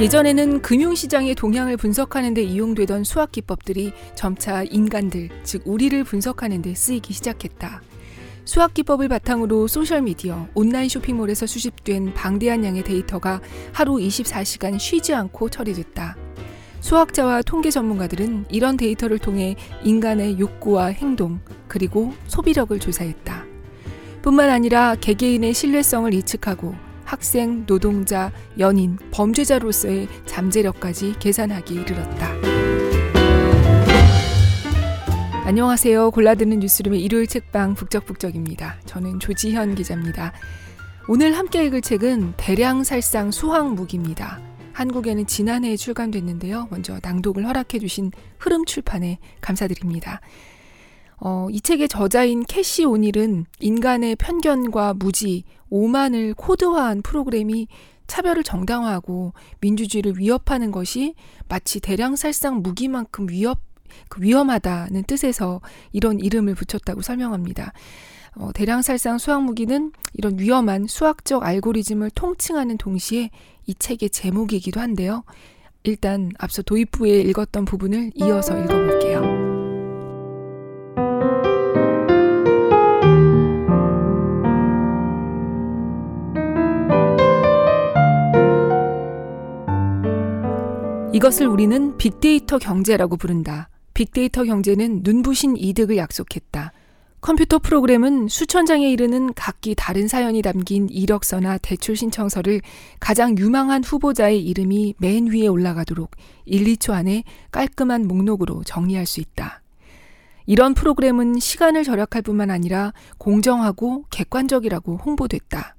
예전에는 금융시장의 동향을 분석하는 데 이용되던 수학 기법들이 점차 인간들, 즉 우리를 분석하는 데 쓰이기 시작했다. 수학 기법을 바탕으로 소셜미디어, 온라인 쇼핑몰에서 수집된 방대한 양의 데이터가 하루 24시간 쉬지 않고 처리됐다. 수학자와 통계 전문가들은 이런 데이터를 통해 인간의 욕구와 행동, 그리고 소비력을 조사했다. 뿐만 아니라 개개인의 신뢰성을 예측하고 학생, 노동자, 연인, 범죄자로서의 잠재력까지 계산하기에 이르렀다. 안녕하세요. 골라듣는 뉴스룸의 일요일 책방 북적북적입니다. 저는 조지현 기자입니다. 오늘 함께 읽을 책은 대량살상 수학무기입니다. 한국에는 지난해에 출간됐는데요. 먼저 낭독을 허락해 주신 흐름 출판에 감사드립니다. 어, 이 책의 저자인 캐시 오닐은 인간의 편견과 무지, 오만을 코드화한 프로그램이 차별을 정당화하고 민주주의를 위협하는 것이 마치 대량 살상 무기만큼 위협, 그 위험하다는 뜻에서 이런 이름을 붙였다고 설명합니다. 어, 대량 살상 수학 무기는 이런 위험한 수학적 알고리즘을 통칭하는 동시에 이 책의 제목이기도 한데요. 일단 앞서 도입부에 읽었던 부분을 이어서 읽어볼게요. 이것을 우리는 빅데이터 경제라고 부른다. 빅데이터 경제는 눈부신 이득을 약속했다. 컴퓨터 프로그램은 수천 장에 이르는 각기 다른 사연이 담긴 이력서나 대출 신청서를 가장 유망한 후보자의 이름이 맨 위에 올라가도록 1, 2초 안에 깔끔한 목록으로 정리할 수 있다. 이런 프로그램은 시간을 절약할 뿐만 아니라 공정하고 객관적이라고 홍보됐다.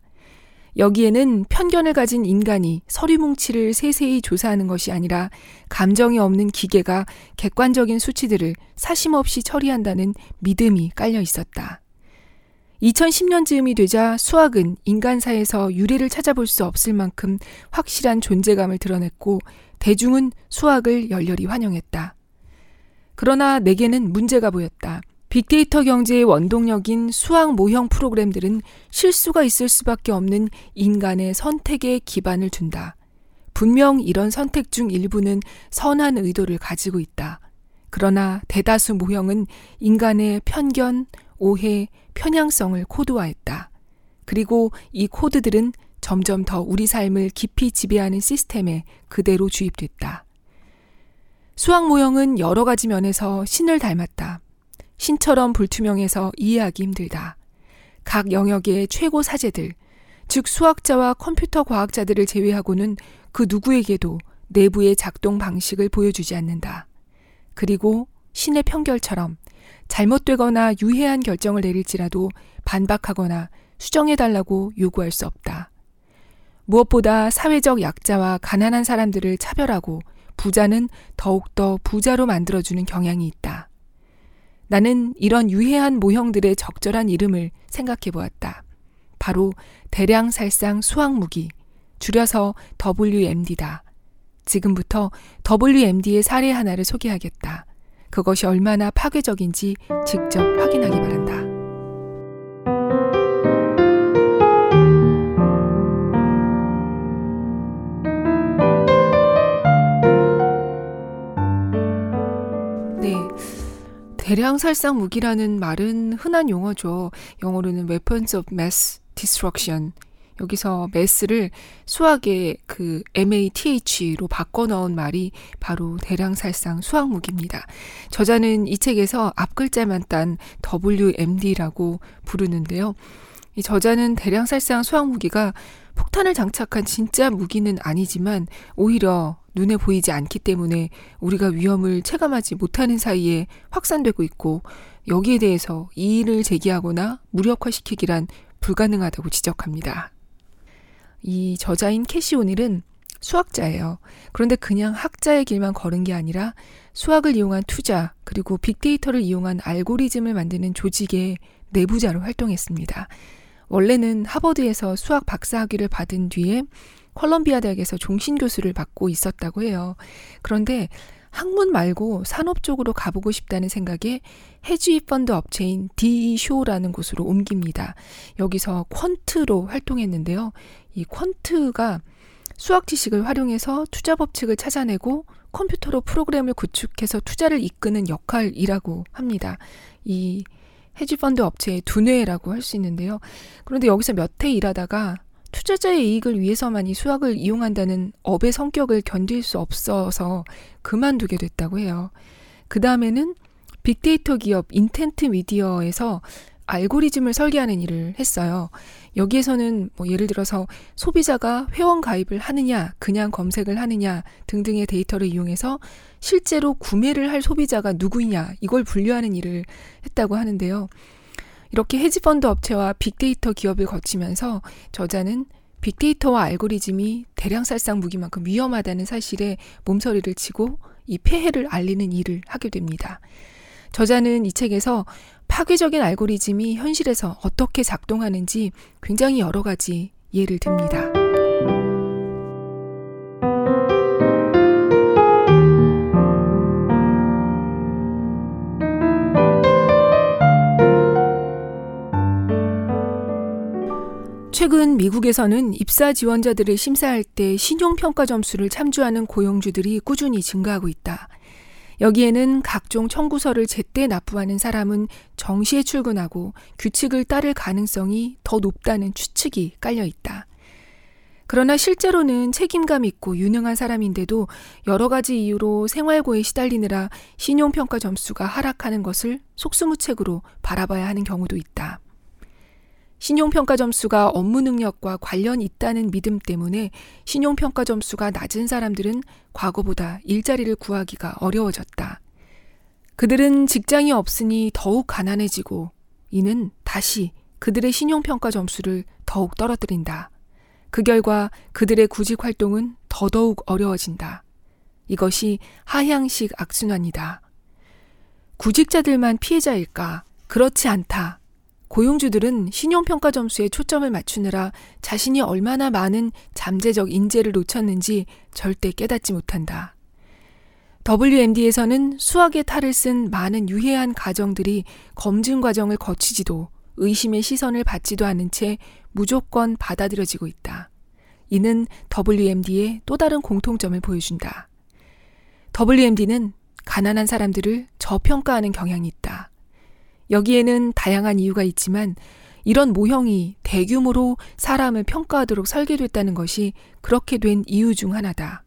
여기에는 편견을 가진 인간이 서류 뭉치를 세세히 조사하는 것이 아니라 감정이 없는 기계가 객관적인 수치들을 사심없이 처리한다는 믿음이 깔려 있었다. 2010년쯤이 되자 수학은 인간사에서 유래를 찾아볼 수 없을 만큼 확실한 존재감을 드러냈고 대중은 수학을 열렬히 환영했다. 그러나 내게는 문제가 보였다. 빅데이터 경제의 원동력인 수학 모형 프로그램들은 실수가 있을 수밖에 없는 인간의 선택에 기반을 둔다. 분명 이런 선택 중 일부는 선한 의도를 가지고 있다. 그러나 대다수 모형은 인간의 편견, 오해, 편향성을 코드화했다. 그리고 이 코드들은 점점 더 우리 삶을 깊이 지배하는 시스템에 그대로 주입됐다. 수학 모형은 여러 가지 면에서 신을 닮았다. 신처럼 불투명해서 이해하기 힘들다. 각 영역의 최고 사제들, 즉 수학자와 컴퓨터 과학자들을 제외하고는 그 누구에게도 내부의 작동 방식을 보여주지 않는다. 그리고 신의 편결처럼 잘못되거나 유해한 결정을 내릴지라도 반박하거나 수정해달라고 요구할 수 없다. 무엇보다 사회적 약자와 가난한 사람들을 차별하고 부자는 더욱더 부자로 만들어주는 경향이 있다. 나는 이런 유해한 모형들의 적절한 이름을 생각해 보았다. 바로 대량살상 수학무기, 줄여서 WMD다. 지금부터 WMD의 사례 하나를 소개하겠다. 그것이 얼마나 파괴적인지 직접 확인하기 바란다. 대량 살상 무기라는 말은 흔한 용어죠. 영어로는 weapons of mass destruction. 여기서 mass를 수학의 그 MATH로 바꿔 넣은 말이 바로 대량살상 수학 무기입니다. 저자는 이 책에서 앞글자만 딴 WMD라고 부르는데요. 이 저자는 대량살상 수학 무기가 폭탄을 장착한 진짜 무기는 아니지만 오히려 눈에 보이지 않기 때문에 우리가 위험을 체감하지 못하는 사이에 확산되고 있고 여기에 대해서 이의를 제기하거나 무력화시키기란 불가능하다고 지적합니다. 이 저자인 캐시 오닐은 수학자예요. 그런데 그냥 학자의 길만 걸은 게 아니라 수학을 이용한 투자 그리고 빅데이터를 이용한 알고리즘을 만드는 조직의 내부자로 활동했습니다. 원래는 하버드에서 수학 박사학위를 받은 뒤에 컬럼비아 대학에서 종신 교수를 맡고 있었다고 해요. 그런데 학문 말고 산업 쪽으로 가보고 싶다는 생각에 헤지 펀드 업체인 D.E. Shaw라는 곳으로 옮깁니다. 여기서 quant로 활동했는데요. 이 quant가 수학 지식을 활용해서 투자 법칙을 찾아내고 컴퓨터로 프로그램을 구축해서 투자를 이끄는 역할이라고 합니다. 이 헤지펀드 업체의 두뇌라고 할 수 있는데요. 그런데 여기서 몇 해 일하다가 투자자의 이익을 위해서만 이 수학을 이용한다는 업의 성격을 견딜 수 없어서 그만두게 됐다고 해요. 그 다음에는 빅데이터 기업 인텐트 미디어에서 알고리즘을 설계하는 일을 했어요. 여기에서는 뭐 예를 들어서 소비자가 회원 가입을 하느냐, 그냥 검색을 하느냐 등등의 데이터를 이용해서 실제로 구매를 할 소비자가 누구냐 이걸 분류하는 일을 했다고 하는데요. 이렇게 헤지펀드 업체와 빅데이터 기업을 거치면서 저자는 빅데이터와 알고리즘이 대량살상 무기만큼 위험하다는 사실에 몸서리를 치고 이 폐해를 알리는 일을 하게 됩니다. 저자는 이 책에서 파괴적인 알고리즘이 현실에서 어떻게 작동하는지 굉장히 여러 가지 예를 듭니다. 최근 미국에서는 입사 지원자들을 심사할 때 신용평가 점수를 참조하는 고용주들이 꾸준히 증가하고 있다. 여기에는 각종 청구서를 제때 납부하는 사람은 정시에 출근하고 규칙을 따를 가능성이 더 높다는 추측이 깔려 있다. 그러나 실제로는 책임감 있고 유능한 사람인데도 여러 가지 이유로 생활고에 시달리느라 신용평가 점수가 하락하는 것을 속수무책으로 바라봐야 하는 경우도 있다. 신용평가 점수가 업무 능력과 관련 있다는 믿음 때문에 신용평가 점수가 낮은 사람들은 과거보다 일자리를 구하기가 어려워졌다. 그들은 직장이 없으니 더욱 가난해지고 이는 다시 그들의 신용평가 점수를 더욱 떨어뜨린다. 그 결과 그들의 구직 활동은 더더욱 어려워진다. 이것이 하향식 악순환이다. 구직자들만 피해자일까? 그렇지 않다. 고용주들은 신용평가 점수에 초점을 맞추느라 자신이 얼마나 많은 잠재적 인재를 놓쳤는지 절대 깨닫지 못한다. WMD에서는 수학의 탈을 쓴 많은 유해한 가정들이 검증 과정을 거치지도 의심의 시선을 받지도 않은 채 무조건 받아들여지고 있다. 이는 WMD의 또 다른 공통점을 보여준다. WMD는 가난한 사람들을 저평가하는 경향이 있다. 여기에는 다양한 이유가 있지만 이런 모형이 대규모로 사람을 평가하도록 설계됐다는 것이 그렇게 된 이유 중 하나다.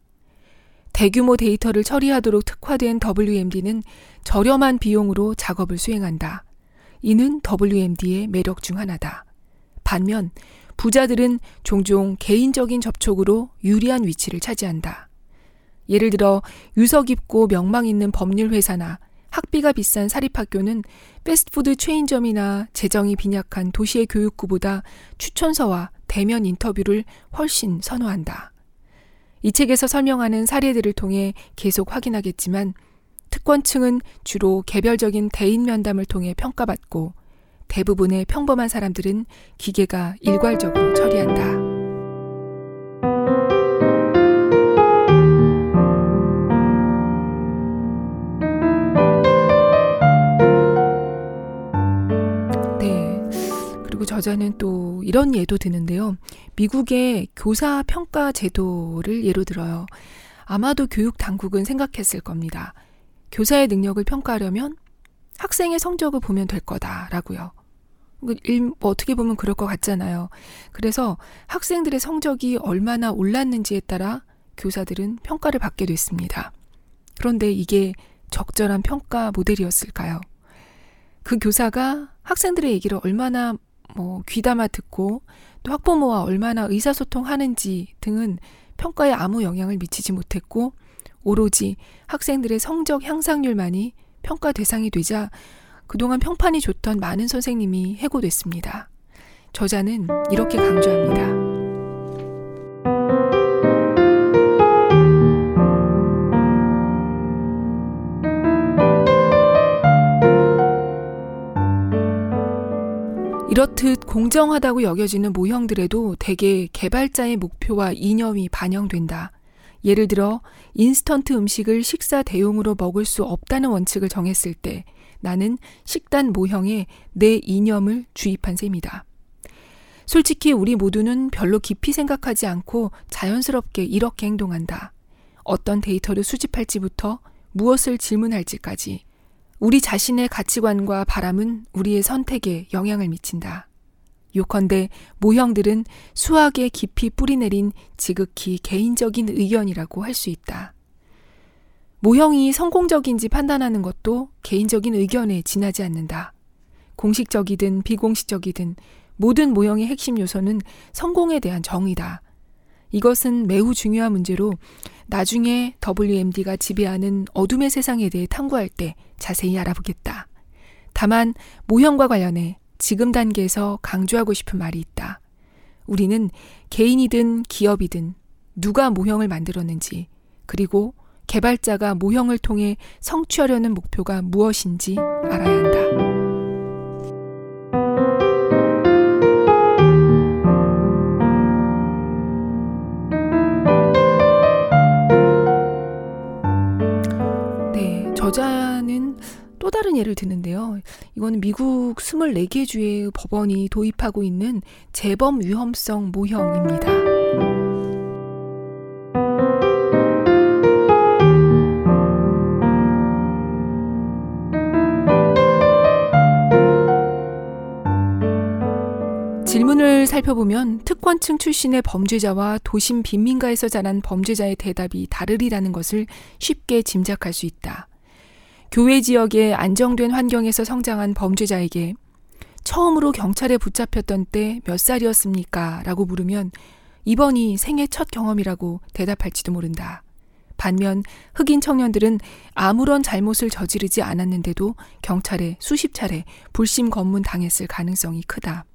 대규모 데이터를 처리하도록 특화된 WMD는 저렴한 비용으로 작업을 수행한다. 이는 WMD의 매력 중 하나다. 반면 부자들은 종종 개인적인 접촉으로 유리한 위치를 차지한다. 예를 들어 유서 깊고 명망 있는 법률 회사나 학비가 비싼 사립학교는 패스트푸드 체인점이나 재정이 빈약한 도시의 교육구보다 추천서와 대면 인터뷰를 훨씬 선호한다. 이 책에서 설명하는 사례들을 통해 계속 확인하겠지만 특권층은 주로 개별적인 대인 면담을 통해 평가받고 대부분의 평범한 사람들은 기계가 일괄적으로 처리한다. 저자는 또 이런 예도 드는데요. 미국의 교사 평가 제도를 예로 들어요. 아마도 교육 당국은 생각했을 겁니다. 교사의 능력을 평가하려면 학생의 성적을 보면 될 거다라고요. 그뭐 어떻게 보면 그럴 것 같잖아요. 그래서 학생들의 성적이 얼마나 올랐는지에 따라 교사들은 평가를 받게 됐습니다. 그런데 이게 적절한 평가 모델이었을까요? 그 교사가 학생들의 얘기를 얼마나 뭐 귀담아 듣고 또 학부모와 얼마나 의사소통하는지 등은 평가에 아무 영향을 미치지 못했고 오로지 학생들의 성적 향상률만이 평가 대상이 되자 그동안 평판이 좋던 많은 선생님이 해고됐습니다. 저자는 이렇게 강조합니다. 이렇듯 공정하다고 여겨지는 모형들에도 대개 개발자의 목표와 이념이 반영된다. 예를 들어 인스턴트 음식을 식사 대용으로 먹을 수 없다는 원칙을 정했을 때 나는 식단 모형에 내 이념을 주입한 셈이다. 솔직히 우리 모두는 별로 깊이 생각하지 않고 자연스럽게 이렇게 행동한다. 어떤 데이터를 수집할지부터 무엇을 질문할지까지 우리 자신의 가치관과 바람은 우리의 선택에 영향을 미친다. 요컨대 모형들은 수학에 깊이 뿌리내린 지극히 개인적인 의견이라고 할 수 있다. 모형이 성공적인지 판단하는 것도 개인적인 의견에 지나지 않는다. 공식적이든 비공식적이든 모든 모형의 핵심 요소는 성공에 대한 정의다. 이것은 매우 중요한 문제로 나중에 WMD가 지배하는 어둠의 세상에 대해 탐구할 때 자세히 알아보겠다. 다만 모형과 관련해 지금 단계에서 강조하고 싶은 말이 있다. 우리는 개인이든 기업이든 누가 모형을 만들었는지 그리고 개발자가 모형을 통해 성취하려는 목표가 무엇인지 알아야 한다. 또 다른 예를 드는데요. 이거는 미국 24개 주의 법원이 도입하고 있는 재범 위험성 모형입니다. 질문을 살펴보면 특권층 출신의 범죄자와 도심 빈민가에서 자란 범죄자의 대답이 다르리라는 것을 쉽게 짐작할 수 있다. 교외 지역의 안정된 환경에서 성장한 범죄자에게 처음으로 경찰에 붙잡혔던 때 몇 살이었습니까? 라고 물으면 이번이 생애 첫 경험이라고 대답할지도 모른다. 반면 흑인 청년들은 아무런 잘못을 저지르지 않았는데도 경찰에 수십 차례 불심 검문 당했을 가능성이 크다.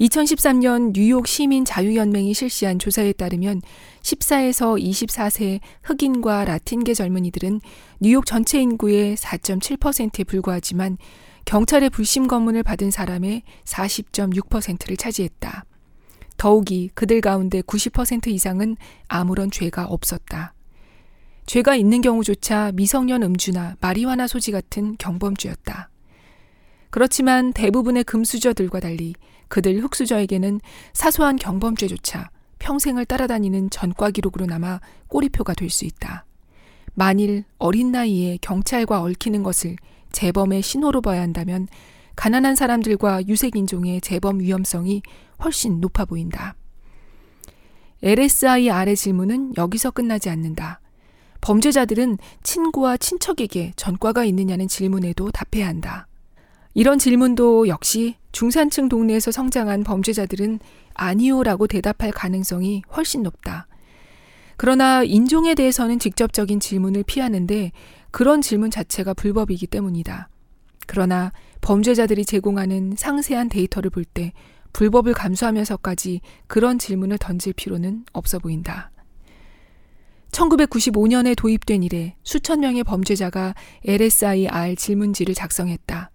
2013년 뉴욕 시민 자유연맹이 실시한 조사에 따르면 14에서 24세 흑인과 라틴계 젊은이들은 뉴욕 전체 인구의 4.7%에 불과하지만 경찰의 불심 검문을 받은 사람의 40.6%를 차지했다. 더욱이 그들 가운데 90% 이상은 아무런 죄가 없었다. 죄가 있는 경우조차 미성년 음주나 마리화나 소지 같은 경범죄였다. 그렇지만 대부분의 금수저들과 달리 그들 흑수저에게는 사소한 경범죄조차 평생을 따라다니는 전과 기록으로 남아 꼬리표가 될 수 있다. 만일 어린 나이에 경찰과 얽히는 것을 재범의 신호로 봐야 한다면 가난한 사람들과 유색인종의 재범 위험성이 훨씬 높아 보인다. LSI 아래 질문은 여기서 끝나지 않는다. 범죄자들은 친구와 친척에게 전과가 있느냐는 질문에도 답해야 한다. 이런 질문도 역시 중산층 동네에서 성장한 범죄자들은 아니오라고 대답할 가능성이 훨씬 높다. 그러나 인종에 대해서는 직접적인 질문을 피하는데 그런 질문 자체가 불법이기 때문이다. 그러나 범죄자들이 제공하는 상세한 데이터를 볼 때 불법을 감수하면서까지 그런 질문을 던질 필요는 없어 보인다. 1995년에 도입된 이래 수천 명의 범죄자가 LSI-R 질문지를 작성했다.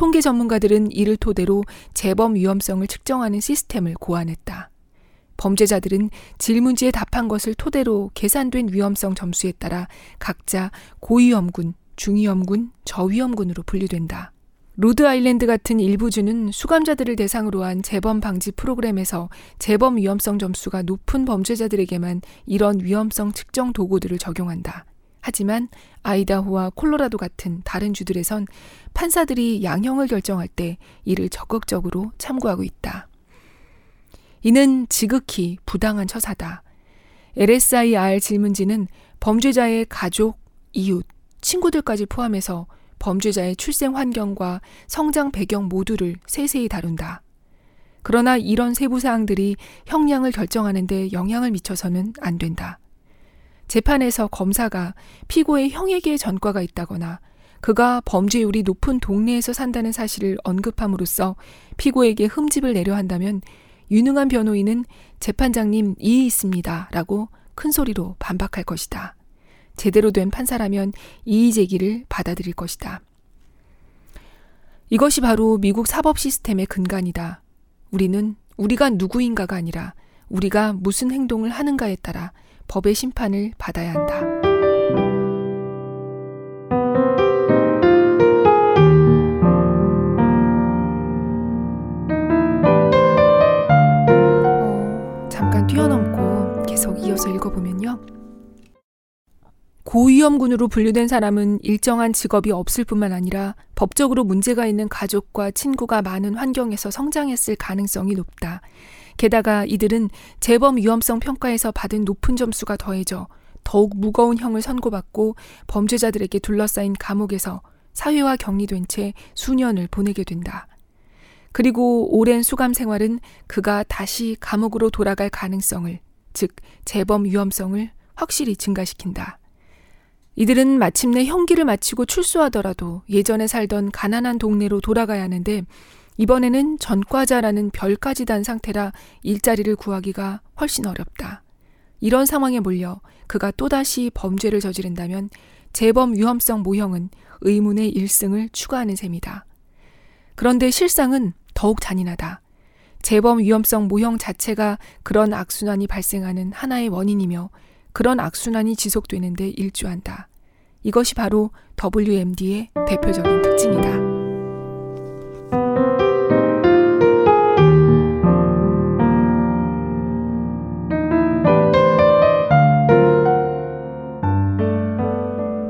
통계 전문가들은 이를 토대로 재범 위험성을 측정하는 시스템을 고안했다. 범죄자들은 질문지에 답한 것을 토대로 계산된 위험성 점수에 따라 각자 고위험군, 중위험군, 저위험군으로 분류된다. 로드 아일랜드 같은 일부 주는 수감자들을 대상으로 한 재범 방지 프로그램에서 재범 위험성 점수가 높은 범죄자들에게만 이런 위험성 측정 도구들을 적용한다. 하지만 아이다호와 콜로라도 같은 다른 주들에선 판사들이 양형을 결정할 때 이를 적극적으로 참고하고 있다. 이는 지극히 부당한 처사다. LSIR 질문지는 범죄자의 가족, 이웃, 친구들까지 포함해서 범죄자의 출생 환경과 성장 배경 모두를 세세히 다룬다. 그러나 이런 세부 사항들이 형량을 결정하는데 영향을 미쳐서는 안 된다. 재판에서 검사가 피고의 형에게 전과가 있다거나 그가 범죄율이 높은 동네에서 산다는 사실을 언급함으로써 피고에게 흠집을 내려 한다면 유능한 변호인은 재판장님 이의 있습니다. 라고 큰 소리로 반박할 것이다. 제대로 된 판사라면 이의 제기를 받아들일 것이다. 이것이 바로 미국 사법 시스템의 근간이다. 우리는 우리가 누구인가가 아니라 우리가 무슨 행동을 하는가에 따라 법의 심판을 받아야 한다. 어, 고위험군으로 분류된 사람은 일정한 직업이 없을 뿐만 아니라 법적으로 문제가 있는 가족과 친구가 많은 환경에서 성장했을 가능성이 높다. 게다가 이들은 재범 위험성 평가에서 받은 높은 점수가 더해져 더욱 무거운 형을 선고받고 범죄자들에게 둘러싸인 감옥에서 사회화 격리된 채 수년을 보내게 된다. 그리고 오랜 수감 생활은 그가 다시 감옥으로 돌아갈 가능성을, 즉, 재범 위험성을 확실히 증가시킨다. 이들은 마침내 형기를 마치고 출소하더라도 예전에 살던 가난한 동네로 돌아가야 하는데 이번에는 전과자라는 별까지 단 상태라 일자리를 구하기가 훨씬 어렵다. 이런 상황에 몰려 그가 또다시 범죄를 저지른다면 재범 위험성 모형은 의문의 1승을 추가하는 셈이다. 그런데 실상은 더욱 잔인하다. 재범 위험성 모형 자체가 그런 악순환이 발생하는 하나의 원인이며 그런 악순환이 지속되는데 일조한다. 이것이 바로 WMD의 대표적인 특징이다.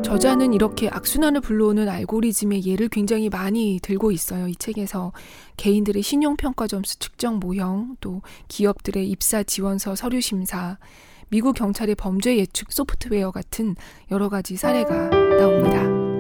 저자는 이렇게 악순환을 불러오는 알고리즘의 예를 굉장히 많이 들고 있어요. 이 책에서 개인들의 신용평가 점수 측정 모형, 또 기업들의 입사 지원서 서류 심사, 미국 경찰의 범죄 예측 소프트웨어 같은 여러 가지 사례가 나옵니다.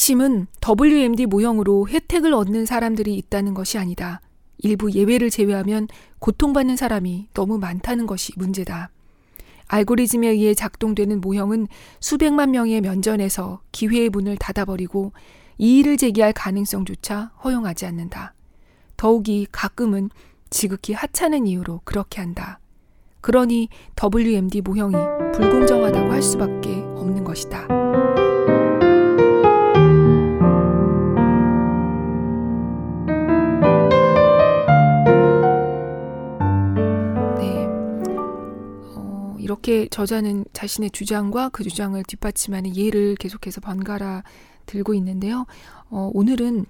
핵심은 WMD 모형으로 혜택을 얻는 사람들이 있다는 것이 아니다. 일부 예외를 제외하면 고통받는 사람이 너무 많다는 것이 문제다. 알고리즘에 의해 작동되는 모형은 수백만 명의 면전에서 기회의 문을 닫아버리고 이의를 제기할 가능성조차 허용하지 않는다. 더욱이 가끔은 지극히 하찮은 이유로 그렇게 한다. 그러니 WMD 모형이 불공정하다고 할 수밖에 없는 것이다. 이렇게 저자는 자신의 주장과 그 주장을 뒷받침하는 예를 계속해서 번갈아 들고 있는데요. 어, 오늘은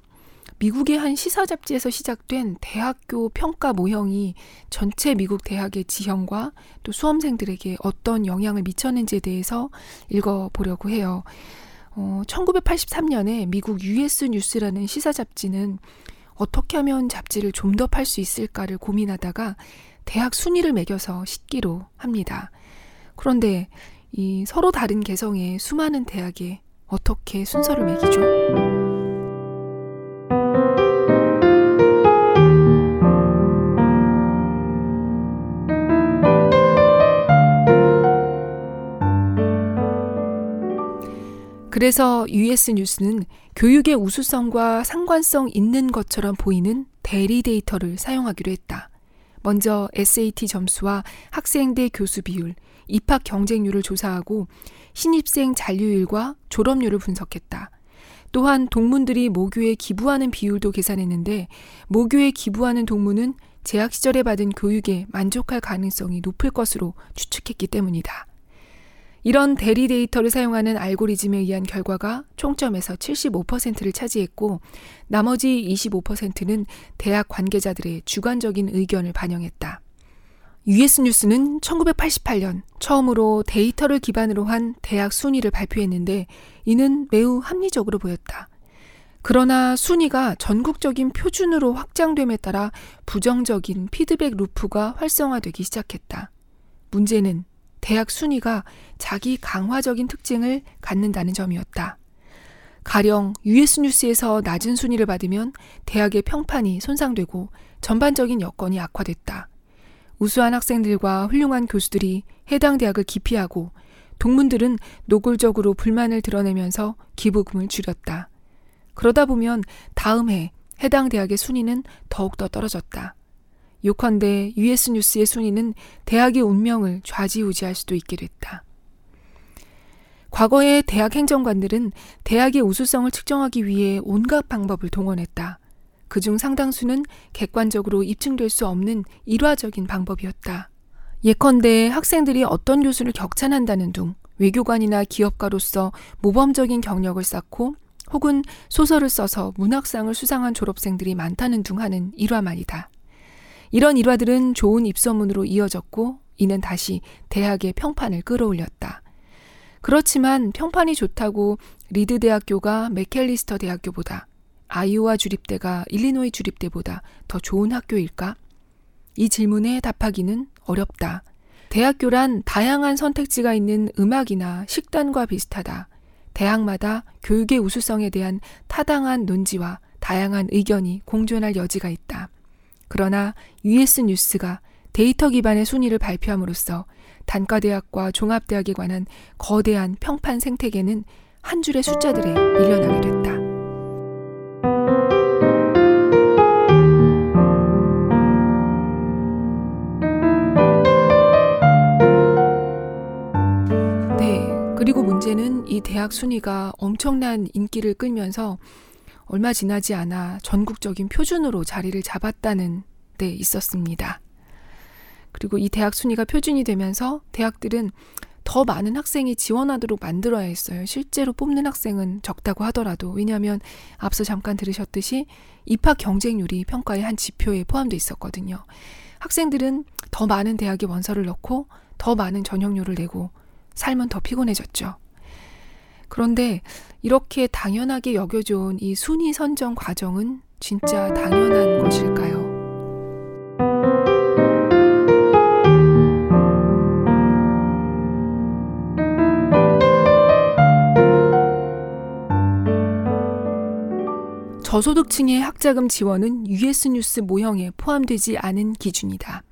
미국의 한 시사 잡지에서 시작된 대학교 평가 모형이 전체 미국 대학의 지형과 또 수험생들에게 어떤 영향을 미쳤는지에 대해서 읽어보려고 해요. 어, 1983년에 미국 US 뉴스라는 시사 잡지는 어떻게 하면 잡지를 좀 더 팔 수 있을까를 고민하다가 대학 순위를 매겨서 싣기로 합니다. 그런데 이 서로 다른 개성의 수많은 대학에 어떻게 순서를 매기죠? 그래서 US 뉴스는 교육의 우수성과 상관성 있는 것처럼 보이는 대리 데이터를 사용하기로 했다. 먼저 SAT 점수와 학생대 교수 비율, 입학 경쟁률을 조사하고 신입생 잔류율과 졸업률을 분석했다. 또한 동문들이 모교에 기부하는 비율도 계산했는데 모교에 기부하는 동문은 재학 시절에 받은 교육에 만족할 가능성이 높을 것으로 추측했기 때문이다. 이런 대리 데이터를 사용하는 알고리즘에 의한 결과가 총점에서 75%를 차지했고 나머지 25%는 대학 관계자들의 주관적인 의견을 반영했다. US 뉴스는 1988년 처음으로 데이터를 기반으로 한 대학 순위를 발표했는데 이는 매우 합리적으로 보였다. 그러나 순위가 전국적인 표준으로 확장됨에 따라 부정적인 피드백 루프가 활성화되기 시작했다. 문제는 대학 순위가 자기 강화적인 특징을 갖는다는 점이었다. 가령 US 뉴스에서 낮은 순위를 받으면 대학의 평판이 손상되고 전반적인 여건이 악화됐다. 우수한 학생들과 훌륭한 교수들이 해당 대학을 기피하고 동문들은 노골적으로 불만을 드러내면서 기부금을 줄였다. 그러다 보면 다음 해 해당 대학의 순위는 더욱더 떨어졌다. 요컨대 US 뉴스의 순위는 대학의 운명을 좌지우지할 수도 있게 됐다. 과거의 대학 행정관들은 대학의 우수성을 측정하기 위해 온갖 방법을 동원했다. 그중 상당수는 객관적으로 입증될 수 없는 일화적인 방법이었다. 예컨대 학생들이 어떤 교수를 격찬한다는 둥, 외교관이나 기업가로서 모범적인 경력을 쌓고 혹은 소설을 써서 문학상을 수상한 졸업생들이 많다는 둥 하는 일화 말이다. 이런 일화들은 좋은 입소문으로 이어졌고 이는 다시 대학의 평판을 끌어올렸다. 그렇지만 평판이 좋다고 리드 대학교가 매칼레스터 대학교보다 아이오와 주립대가 일리노이 주립대보다 더 좋은 학교일까? 이 질문에 답하기는 어렵다. 대학교란 다양한 선택지가 있는 음악이나 식단과 비슷하다. 대학마다 교육의 우수성에 대한 타당한 논지와 다양한 의견이 공존할 여지가 있다. 그러나 US 뉴스가 데이터 기반의 순위를 발표함으로써 단과대학과 종합대학에 관한 거대한 평판 생태계는 한 줄의 숫자들에 밀려나게 됐다. 그리고 문제는 이 대학 순위가 엄청난 인기를 끌면서 얼마 지나지 않아 전국적인 표준으로 자리를 잡았다는 데 있었습니다. 그리고 이 대학 순위가 표준이 되면서 대학들은 더 많은 학생이 지원하도록 만들어야 했어요. 실제로 뽑는 학생은 적다고 하더라도. 왜냐하면 앞서 잠깐 들으셨듯이 입학 경쟁률이 평가의 한 지표에 포함되어 있었거든요. 학생들은 더 많은 대학에 원서를 넣고 더 많은 전형료를 내고 삶은 더 피곤해졌죠. 그런데 이렇게 당연하게 여겨져온 이 순위 선정 과정은 진짜 당연한 것일까요? 저소득층의 학자금 지원은 US 뉴스 모형에 포함되지 않은 기준이다.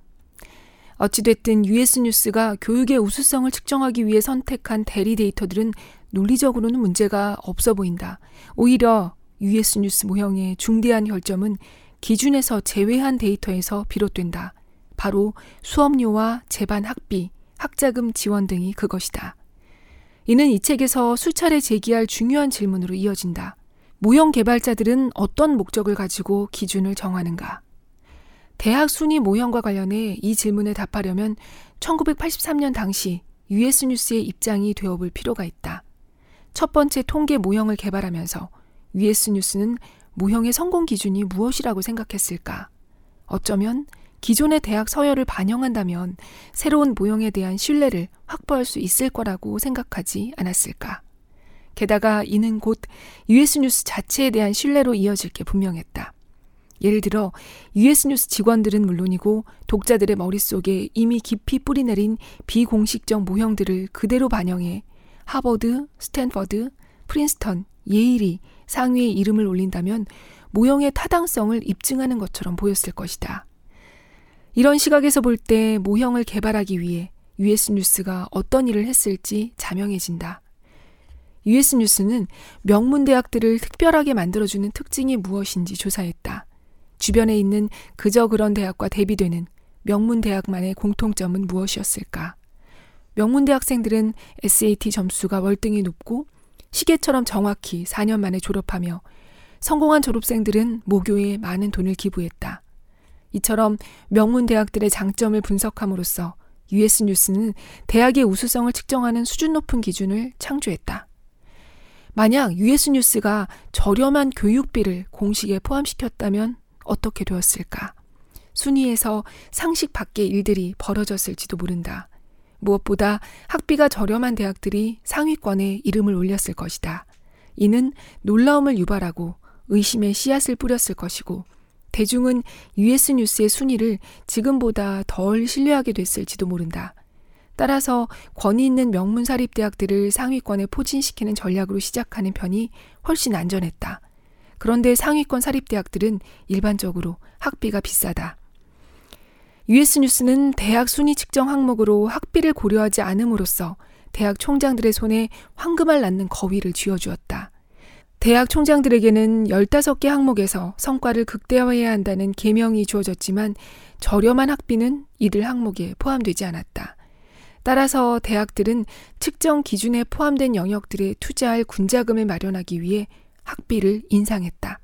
어찌됐든 US 뉴스가 교육의 우수성을 측정하기 위해 선택한 대리 데이터들은 논리적으로는 문제가 없어 보인다. 오히려 US 뉴스 모형의 중대한 결점은 기준에서 제외한 데이터에서 비롯된다. 바로 수업료와 재반 학비, 학자금 지원 등이 그것이다. 이는 이 책에서 수차례 제기할 중요한 질문으로 이어진다. 모형 개발자들은 어떤 목적을 가지고 기준을 정하는가? 대학 순위 모형과 관련해 이 질문에 답하려면 1983년 당시 US 뉴스의 입장이 되어볼 필요가 있다. 첫 번째 통계 모형을 개발하면서 US 뉴스는 모형의 성공 기준이 무엇이라고 생각했을까? 어쩌면 기존의 대학 서열을 반영한다면 새로운 모형에 대한 신뢰를 확보할 수 있을 거라고 생각하지 않았을까? 게다가 이는 곧 US 뉴스 자체에 대한 신뢰로 이어질 게 분명했다. 예를 들어 US 뉴스 직원들은 물론이고 독자들의 머릿속에 이미 깊이 뿌리내린 비공식적 모형들을 그대로 반영해 하버드, 스탠퍼드, 프린스턴, 예일이 상위에 이름을 올린다면 모형의 타당성을 입증하는 것처럼 보였을 것이다. 이런 시각에서 볼 때 모형을 개발하기 위해 US 뉴스가 어떤 일을 했을지 자명해진다. US 뉴스는 명문 대학들을 특별하게 만들어주는 특징이 무엇인지 조사했다. 주변에 있는 그저 그런 대학과 대비되는 명문 대학만의 공통점은 무엇이었을까? 명문 대학생들은 SAT 점수가 월등히 높고 시계처럼 정확히 4년 만에 졸업하며 성공한 졸업생들은 모교에 많은 돈을 기부했다. 이처럼 명문 대학들의 장점을 분석함으로써 US 뉴스는 대학의 우수성을 측정하는 수준 높은 기준을 창조했다. 만약 US 뉴스가 저렴한 교육비를 공식에 포함시켰다면 어떻게 되었을까? 순위에서 상식 밖의 일들이 벌어졌을지도 모른다. 무엇보다 학비가 저렴한 대학들이 상위권에 이름을 올렸을 것이다. 이는 놀라움을 유발하고 의심의 씨앗을 뿌렸을 것이고 대중은 US 뉴스의 순위를 지금보다 덜 신뢰하게 됐을지도 모른다. 따라서 권위 있는 명문 사립 대학들을 상위권에 포진시키는 전략으로 시작하는 편이 훨씬 안전했다. 그런데 상위권 사립대학들은 일반적으로 학비가 비싸다. US 뉴스는 대학 순위 측정 항목으로 학비를 고려하지 않음으로써 대학 총장들의 손에 황금알 낳는 거위를 쥐어주었다. 대학 총장들에게는 15개 항목에서 성과를 극대화해야 한다는 계명이 주어졌지만 저렴한 학비는 이들 항목에 포함되지 않았다. 따라서 대학들은 측정 기준에 포함된 영역들에 투자할 군자금을 마련하기 위해 학비를 인상했다.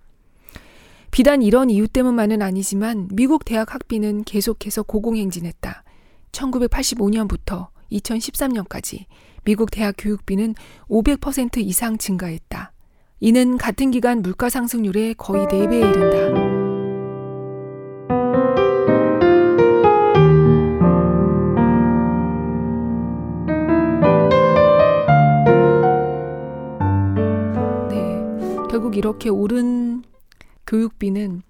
비단 이런 이유 때문만은 아니지만 미국 대학 학비는 계속해서 고공행진했다. 1985년부터 2013년까지 미국 대학 교육비는 500% 이상 증가했다. 이는 같은 기간 물가 상승률의 거의 4배에 이른다. 이렇게 오른 교육비는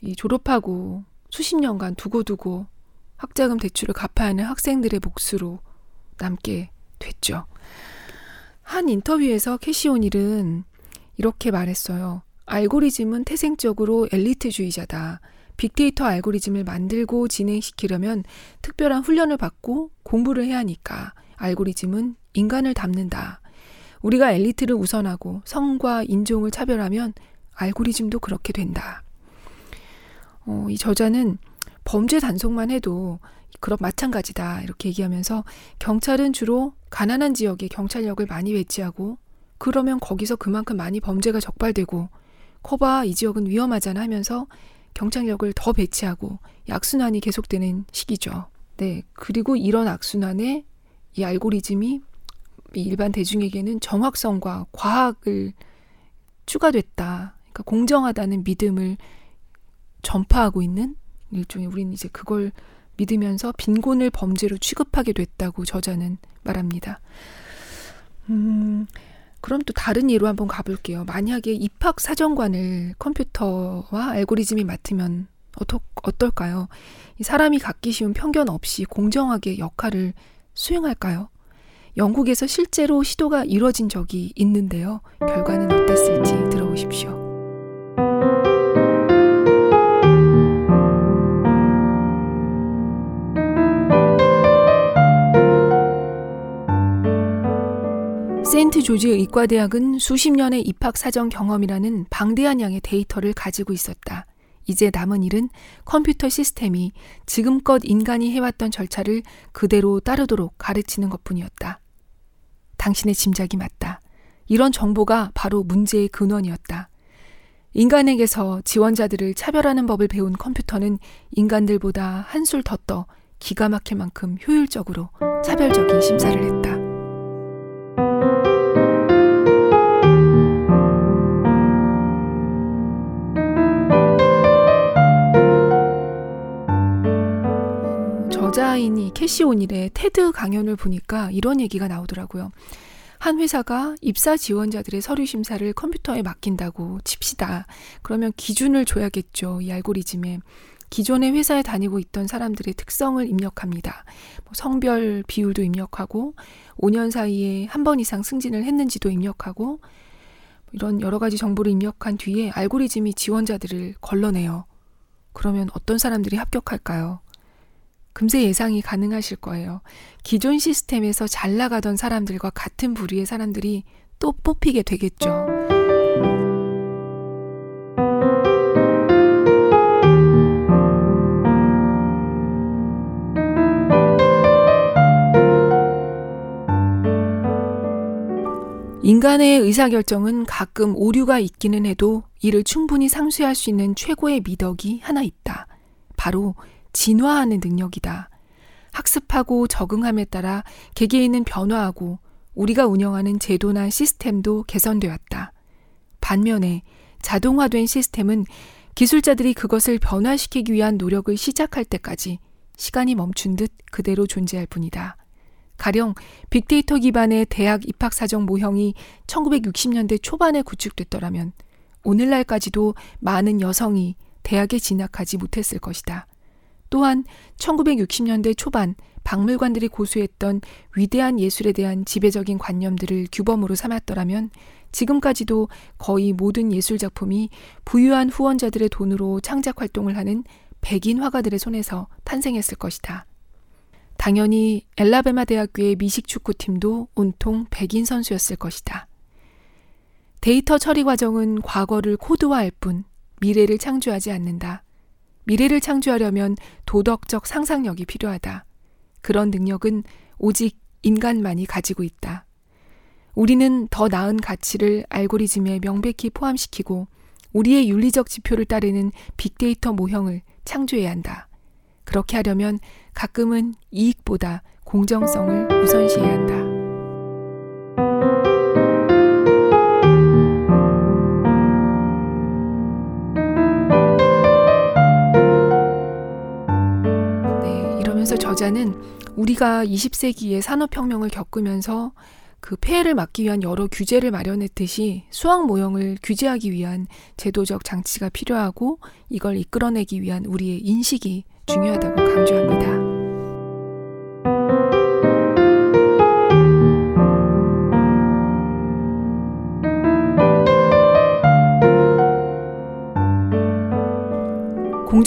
이 졸업하고 수십 년간 두고두고 학자금 대출을 갚아야 하는 학생들의 몫으로 남게 됐죠. 한 인터뷰에서 캐시오닐은 이렇게 말했어요. 알고리즘은 태생적으로 엘리트주의자다. 빅데이터 알고리즘을 만들고 진행시키려면 특별한 훈련을 받고 공부를 해야 하니까 알고리즘은 인간을 닮는다. 우리가 엘리트를 우선하고 성과 인종을 차별하면 알고리즘도 그렇게 된다. 어, 이 저자는 범죄 단속만 해도 그런 마찬가지다 이렇게 얘기하면서 경찰은 주로 가난한 지역에 경찰력을 많이 배치하고 그러면 거기서 그만큼 많이 범죄가 적발되고 커봐 이 지역은 위험하잖아 하면서 경찰력을 더 배치하고 약순환이 계속되는 시기죠. 네. 그리고 이런 악순환에 이 알고리즘이 일반 대중에게는 정확성과 과학을 추가됐다. 그러니까 공정하다는 믿음을 전파하고 있는 일종의 우리는 이제 그걸 믿으면서 빈곤을 범죄로 취급하게 됐다고 저자는 말합니다. 음, 그럼 또 다른 예로 한번 가볼게요. 만약에 입학 사정관을 컴퓨터와 알고리즘이 맡으면 어떠, 어떨까요? 이 사람이 갖기 쉬운 편견 없이 공정하게 역할을 수행할까요? 영국에서 실제로 시도가 이뤄진 적이 있는데요. 결과는 어땠을지 들어보십시오. 세인트 조지 의과대학은 수십 년의 입학 사정 경험이라는 방대한 양의 데이터를 가지고 있었다. 이제 남은 일은 컴퓨터 시스템이 지금껏 인간이 해왔던 절차를 그대로 따르도록 가르치는 것 뿐이었다. 당신의 짐작이 맞다. 이런 정보가 바로 문제의 근원이었다. 인간에게서 지원자들을 차별하는 법을 배운 컴퓨터는 인간들보다 한술 더 떠 기가 막힐 만큼 효율적으로 차별적인 심사를 했다. 저자인 캐시 오닐의 테드 강연을 보니까 이런 얘기가 나오더라고요. 한 회사가 입사 지원자들의 서류 심사를 컴퓨터에 맡긴다고 칩시다. 그러면 기준을 줘야겠죠. 이 알고리즘에. 기존의 회사에 다니고 있던 사람들의 특성을 입력합니다. 뭐 성별 비율도 입력하고 5년 사이에 한 번 이상 승진을 했는지도 입력하고 이런 여러 가지 정보를 입력한 뒤에 알고리즘이 지원자들을 걸러내요. 그러면 어떤 사람들이 합격할까요? 금세 예상이 가능하실 거예요. 기존 시스템에서 잘 나가던 사람들과 같은 부류의 사람들이 또 뽑히게 되겠죠. 인간의 의사결정은 가끔 오류가 있기는 해도 이를 충분히 상쇄할 수 있는 최고의 미덕이 하나 있다. 바로 진화하는 능력이다. 학습하고 적응함에 따라 개개인은 변화하고 우리가 운영하는 제도나 시스템도 개선되었다. 반면에 자동화된 시스템은 기술자들이 그것을 변화시키기 위한 노력을 시작할 때까지 시간이 멈춘 듯 그대로 존재할 뿐이다. 가령 빅데이터 기반의 대학 입학 사정 모형이 1960년대 초반에 구축됐더라면 오늘날까지도 많은 여성이 대학에 진학하지 못했을 것이다. 또한 1960년대 초반 박물관들이 고수했던 위대한 예술에 대한 지배적인 관념들을 규범으로 삼았더라면 지금까지도 거의 모든 예술 작품이 부유한 후원자들의 돈으로 창작 활동을 하는 백인 화가들의 손에서 탄생했을 것이다. 당연히 엘라베마 대학교의 미식 축구팀도 온통 백인 선수였을 것이다. 데이터 처리 과정은 과거를 코드화할 뿐 미래를 창조하지 않는다. 미래를 창조하려면 도덕적 상상력이 필요하다. 그런 능력은 오직 인간만이 가지고 있다. 우리는 더 나은 가치를 알고리즘에 명백히 포함시키고 우리의 윤리적 지표를 따르는 빅데이터 모형을 창조해야 한다. 그렇게 하려면 가끔은 이익보다 공정성을 우선시해야 한다. 저자는 우리가 20세기의 산업혁명을 겪으면서 그 폐해를 막기 위한 여러 규제를 마련했듯이 수학 모형을 규제하기 위한 제도적 장치가 필요하고 이걸 이끌어내기 위한 우리의 인식이 중요하다고 강조합니다.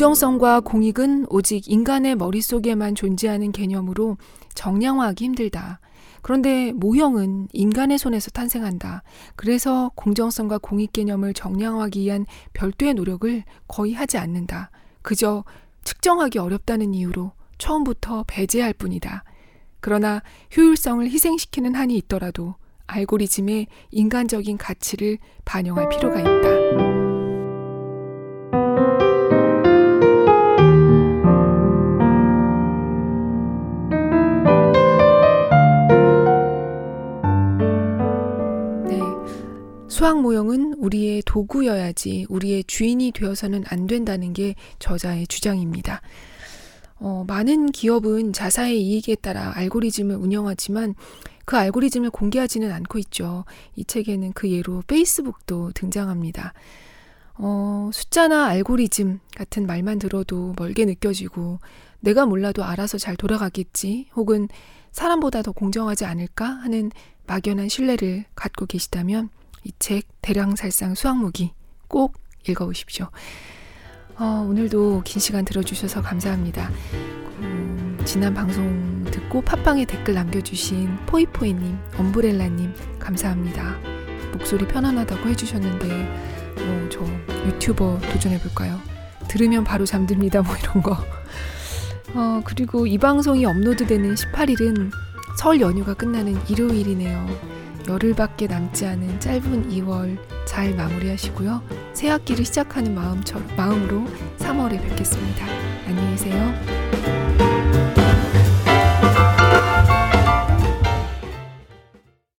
공정성과 공익은 오직 인간의 머릿속에만 존재하는 개념으로 정량화하기 힘들다. 그런데 모형은 인간의 손에서 탄생한다. 그래서 공정성과 공익 개념을 정량화하기 위한 별도의 노력을 거의 하지 않는다. 그저 측정하기 어렵다는 이유로 처음부터 배제할 뿐이다. 그러나 효율성을 희생시키는 한이 있더라도 알고리즘의 인간적인 가치를 반영할 필요가 있다. 수학 모형은 우리의 도구여야지 우리의 주인이 되어서는 안 된다는 게 저자의 주장입니다. 어, 많은 기업은 자사의 이익에 따라 알고리즘을 운영하지만 그 알고리즘을 공개하지는 않고 있죠. 이 책에는 그 예로 페이스북도 등장합니다. 어, 숫자나 알고리즘 같은 말만 들어도 멀게 느껴지고 내가 몰라도 알아서 잘 돌아가겠지 혹은 사람보다 더 공정하지 않을까 하는 막연한 신뢰를 갖고 계시다면 이 책 대량살상 수학무기 꼭 읽어보십시오. 어, 오늘도 긴 시간 들어주셔서 감사합니다. 음, 지난 방송 듣고 팟빵에 댓글 남겨주신 포이포이님, 엄브렐라님 감사합니다. 목소리 편안하다고 해주셨는데 어, 저 유튜버 도전해볼까요? 들으면 바로 잠듭니다 뭐 이런 거. 어, 그리고 이 방송이 업로드되는 18일은 설 연휴가 끝나는 일요일이네요. 열흘밖에 남지 않은 짧은 2월 잘 마무리하시고요. 새 학기를 시작하는 마음처럼, 마음으로 3월에 뵙겠습니다. 안녕히 계세요.